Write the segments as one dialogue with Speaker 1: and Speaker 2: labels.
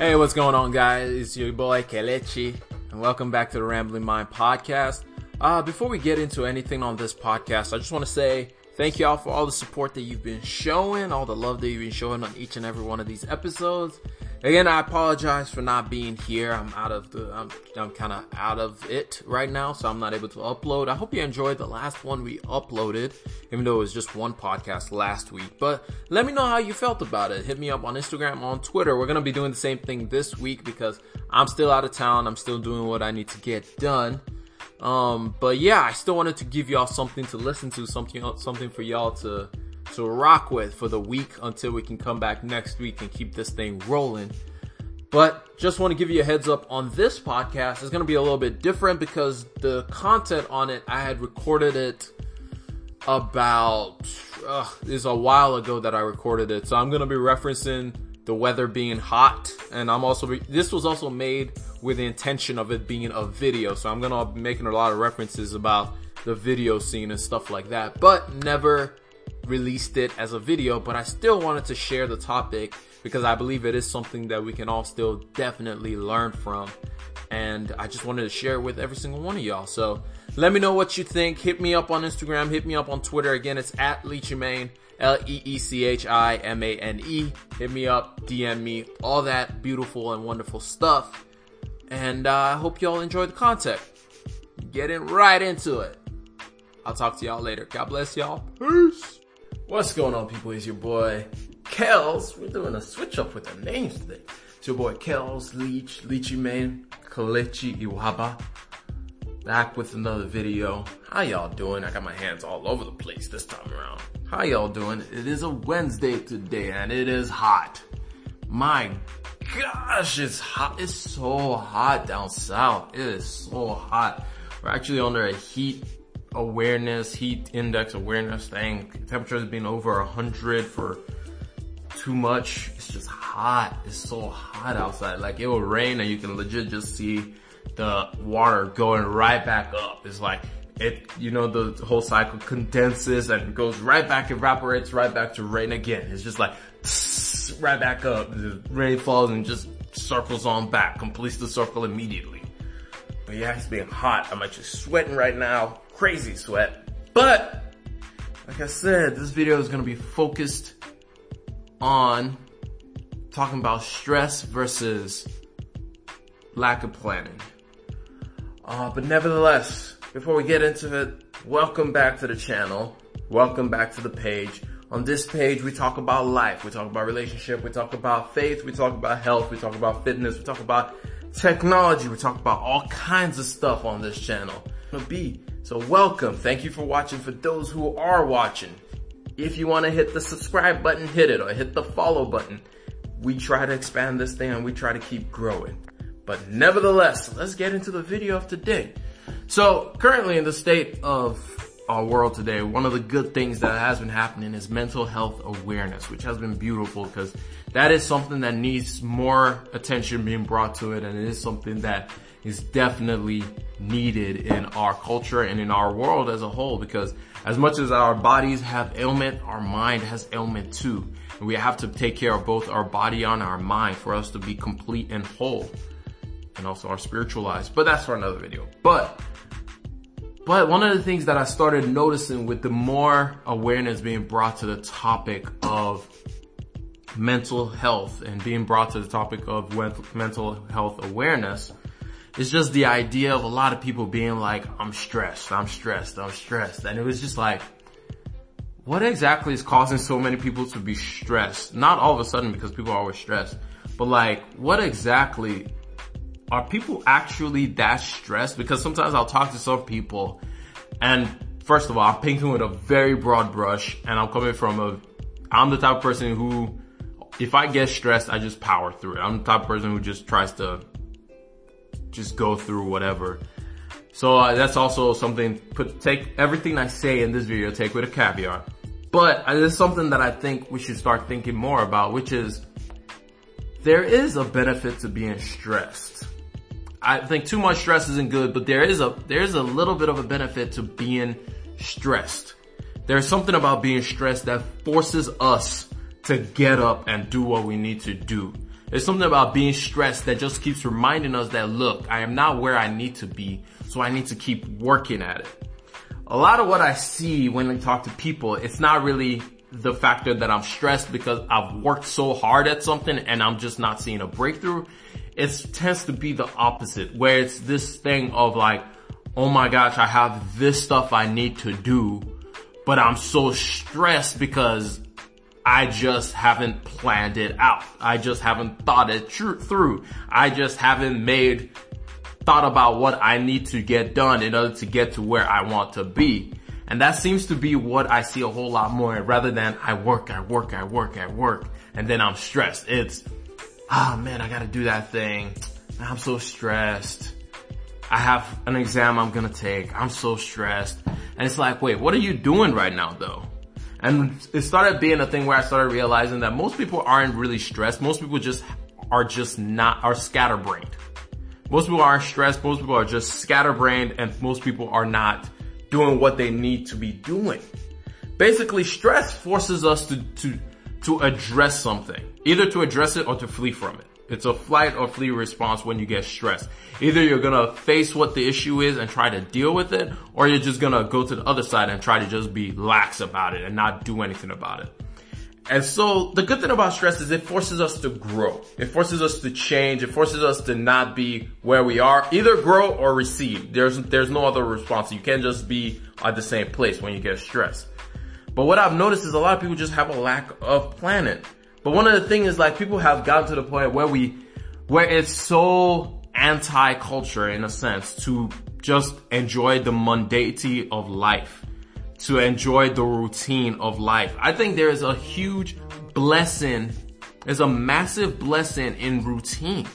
Speaker 1: Hey, what's going on, guys? It's your boy Kelechi, and welcome back to the Rambling Mind podcast. Uh, before we get into anything on this podcast, I just want to say thank y'all for all the support that you've been showing, all the love that you've been showing on each and every one of these episodes. Again, I apologize for not being here. I'm out of the, I'm, I'm kind of out of it right now, so I'm not able to upload. I hope you enjoyed the last one we uploaded, even though it was just one podcast last week. But let me know how you felt about it. Hit me up on Instagram, on Twitter. We're gonna be doing the same thing this week because I'm still out of town. I'm still doing what I need to get done. Um, but yeah, I still wanted to give y'all something to listen to, something, something for y'all to to rock with for the week until we can come back next week and keep this thing rolling. But just want to give you a heads up on this podcast. It's going to be a little bit different because the content on it, I had recorded it about, uh, is a while ago that I recorded it. So I'm going to be referencing the weather being hot. And I'm also, re- this was also made with the intention of it being a video. So I'm going to be making a lot of references about the video scene and stuff like that, but never released it as a video, but I still wanted to share the topic because I believe it is something that we can all still definitely learn from. And I just wanted to share it with every single one of y'all. So let me know what you think. Hit me up on Instagram. Hit me up on Twitter. Again, it's at Leechimane. L-E-E-C-H-I-M-A-N-E. Hit me up, DM me, all that beautiful and wonderful stuff. And uh, I hope y'all enjoy the content. Getting right into it. I'll talk to y'all later. God bless y'all. Peace. What's going on, people? It's your boy Kels. We're doing a switch up with the names today. It's your boy Kels, Leech, Leechy Man, Kelechi Iwuaba. Back with another video. How y'all doing? I got my hands all over the place this time around. How y'all doing? It is a Wednesday today and it is hot. My gosh, it's hot. It's so hot down south. It is so hot. We're actually under a heat awareness, heat index awareness thing. Temperature has been over 100 for too much. It's just hot. It's so hot outside. Like it will rain and you can legit just see the water going right back up. It's like it, you know, the whole cycle condenses and goes right back, evaporates right back to rain again. It's just like right back up. The rain falls and just circles on back, completes the circle immediately. But yeah, it's being hot. I'm actually sweating right now crazy sweat. But, like I said, this video is to be focused on talking about stress versus lack of planning. Uh, but nevertheless, before we get into it, welcome back to the channel. Welcome back to the page. On this page, we talk about life. We talk about relationship. We talk about faith. We talk about health. We talk about fitness. We talk about technology. We talk about all kinds of stuff on this channel. Be so welcome. Thank you for watching. For those who are watching, if you want to hit the subscribe button, hit it or hit the follow button. We try to expand this thing and we try to keep growing. But nevertheless, let's get into the video of today. So currently in the state of our world today, one of the good things that has been happening is mental health awareness, which has been beautiful because that is something that needs more attention being brought to it and it is something that is definitely needed in our culture and in our world as a whole because as much as our bodies have ailment, our mind has ailment too. And we have to take care of both our body and our mind for us to be complete and whole and also our spiritual lives. But that's for another video. But but one of the things that I started noticing with the more awareness being brought to the topic of mental health and being brought to the topic of mental health awareness it's just the idea of a lot of people being like, I'm stressed, I'm stressed, I'm stressed. And it was just like, what exactly is causing so many people to be stressed? Not all of a sudden because people are always stressed, but like, what exactly are people actually that stressed? Because sometimes I'll talk to some people and first of all, I'm painting with a very broad brush and I'm coming from a, I'm the type of person who, if I get stressed, I just power through it. I'm the type of person who just tries to just go through whatever. So uh, that's also something, put, take everything I say in this video, take with a caveat. But uh, it's something that I think we should start thinking more about, which is there is a benefit to being stressed. I think too much stress isn't good, but there is a, there is a little bit of a benefit to being stressed. There's something about being stressed that forces us to get up and do what we need to do. There's something about being stressed that just keeps reminding us that look, I am not where I need to be, so I need to keep working at it. A lot of what I see when I talk to people, it's not really the factor that I'm stressed because I've worked so hard at something and I'm just not seeing a breakthrough. It tends to be the opposite where it's this thing of like, oh my gosh, I have this stuff I need to do, but I'm so stressed because I just haven't planned it out. I just haven't thought it through. I just haven't made thought about what I need to get done in order to get to where I want to be. And that seems to be what I see a whole lot more rather than I work, I work, I work, I work, and then I'm stressed. It's, ah oh, man, I gotta do that thing. I'm so stressed. I have an exam I'm gonna take. I'm so stressed. And it's like, wait, what are you doing right now though? And it started being a thing where I started realizing that most people aren't really stressed. Most people just are just not, are scatterbrained. Most people aren't stressed. Most people are just scatterbrained and most people are not doing what they need to be doing. Basically, stress forces us to, to, to address something. Either to address it or to flee from it. It's a flight or flee response when you get stressed. Either you're gonna face what the issue is and try to deal with it, or you're just gonna go to the other side and try to just be lax about it and not do anything about it. And so the good thing about stress is it forces us to grow. It forces us to change. It forces us to not be where we are. Either grow or recede. There's, there's no other response. You can't just be at the same place when you get stressed. But what I've noticed is a lot of people just have a lack of planning. But one of the things is like people have gotten to the point where we, where it's so anti-culture in a sense to just enjoy the mundanity of life to enjoy the routine of life. I think there is a huge blessing, there's a massive blessing in routine.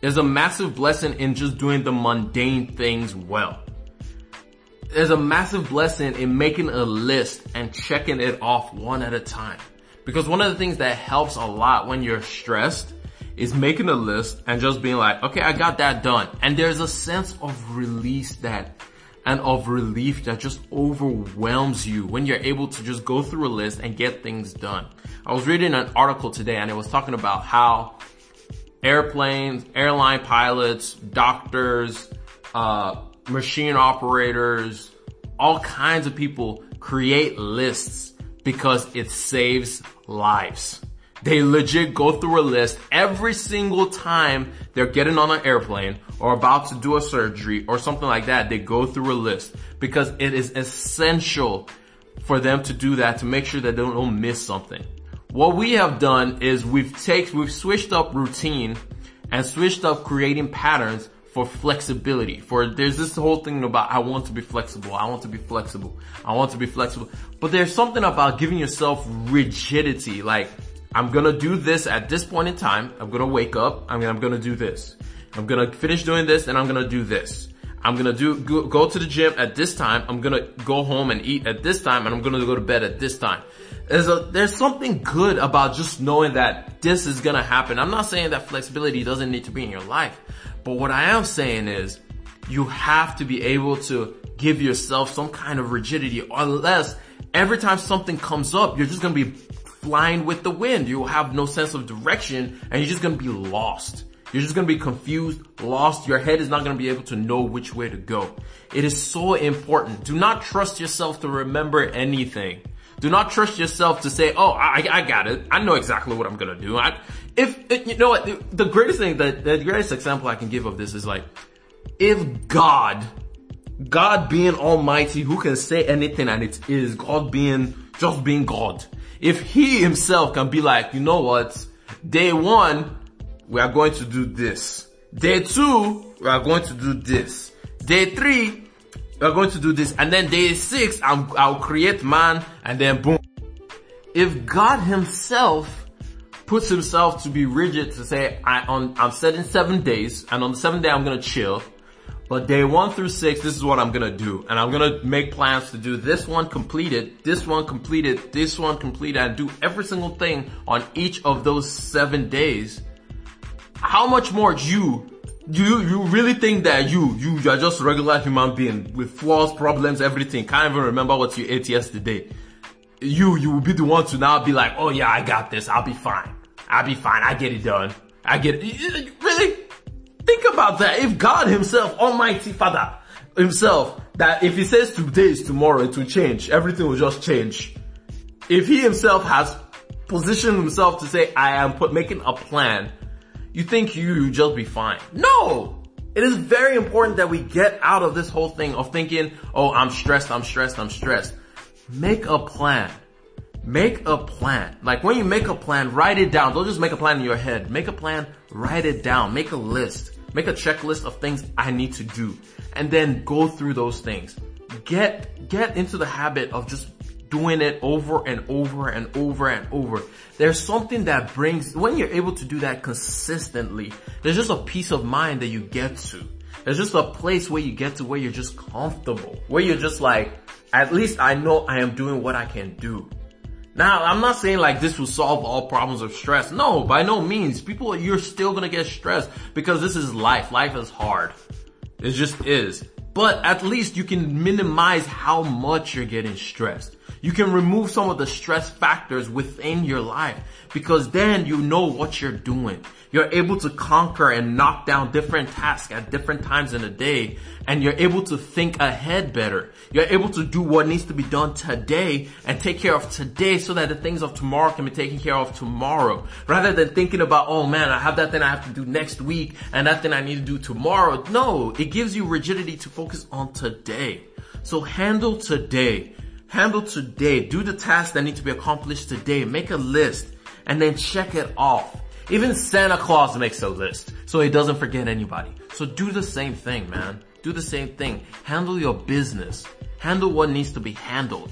Speaker 1: There's a massive blessing in just doing the mundane things well. There's a massive blessing in making a list and checking it off one at a time. Because one of the things that helps a lot when you're stressed is making a list and just being like, okay, I got that done. And there's a sense of release that and of relief that just overwhelms you when you're able to just go through a list and get things done. I was reading an article today and it was talking about how airplanes, airline pilots, doctors, uh, machine operators, all kinds of people create lists because it saves lives. They legit go through a list every single time they're getting on an airplane or about to do a surgery or something like that. They go through a list because it is essential for them to do that to make sure that they don't miss something. What we have done is we've taken, we've switched up routine and switched up creating patterns for flexibility. For there's this whole thing about I want to be flexible. I want to be flexible. I want to be flexible. But there's something about giving yourself rigidity. Like I'm gonna do this at this point in time. I'm gonna wake up. I'm gonna, I'm gonna do this. I'm gonna finish doing this and I'm gonna do this. I'm gonna do, go, go to the gym at this time. I'm gonna go home and eat at this time and I'm gonna go to bed at this time. There's a, there's something good about just knowing that this is gonna happen. I'm not saying that flexibility doesn't need to be in your life, but what I am saying is you have to be able to give yourself some kind of rigidity unless every time something comes up, you're just gonna be flying with the wind. You'll have no sense of direction and you're just gonna be lost. You're just gonna be confused, lost. Your head is not gonna be able to know which way to go. It is so important. Do not trust yourself to remember anything. Do not trust yourself to say, oh, I, I got it. I know exactly what I'm gonna do. I, if, you know what, the greatest thing that, the greatest example I can give of this is like, if God, God being almighty, who can say anything and it is God being, just being God, if he himself can be like, you know what, day one, we are going to do this. Day two, we are going to do this. Day three, we are going to do this. And then day six, i will create man and then boom. If God himself puts himself to be rigid to say, I, on, I'm setting seven days and on the seventh day I'm going to chill but day one through six, this is what I'm gonna do. And I'm gonna make plans to do this one completed, this one completed, this one completed, and do every single thing on each of those seven days. How much more do you, do you, you really think that you, you are just regular human being with flaws, problems, everything, can't even remember what you ate yesterday. You, you will be the one to now be like, oh yeah, I got this, I'll be fine. I'll be fine, I get it done.
Speaker 2: I get it. Really? Think about that. If God himself, Almighty Father, himself, that if he says today is tomorrow, it will change. Everything will just change. If he himself has positioned himself to say, I am put, making a plan, you think you will just be fine. No! It is very important that we get out of this whole thing of thinking, oh, I'm stressed, I'm stressed, I'm stressed. Make a plan. Make a plan. Like when you make a plan, write it down. Don't just make a plan in your head. Make a plan, write it down. Make a list. Make a checklist of things I need to do. And then go through those things. Get, get into the habit of just doing it over and over and over and over. There's something that brings, when you're able to do that consistently, there's just a peace of mind that you get to. There's just a place where you get to where you're just comfortable, where you're just like, at least I know I am doing what I can do. Now, I'm not saying like this will solve all problems of stress. No, by no means. People, you're still gonna get stressed because this is life. Life is hard. It just is. But at least you can minimize how much you're getting stressed. You can remove some of the stress factors within your life because then you know what you're doing. You're able to conquer and knock down different tasks at different times in the day and you're able to think ahead better. You're able to do what needs to be done today and take care of today so that the things of tomorrow can be taken care of tomorrow. Rather than thinking about, oh man, I have that thing I have to do next week and that thing I need to do tomorrow. No, it gives you rigidity to focus on today. So handle today. Handle today. Do the tasks that need to be accomplished today. Make a list and then check it off. Even Santa Claus makes a list so he doesn't forget anybody. So do the same thing, man. Do the same thing. Handle your business. Handle what needs to be handled.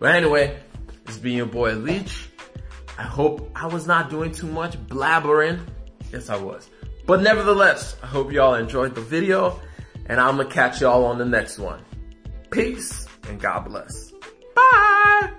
Speaker 2: But anyway, it's been your boy Leech. I hope I was not doing too much blabbering. Yes, I was. But nevertheless, I hope y'all enjoyed the video and I'm gonna catch y'all on the next one. Peace and God bless. Bye.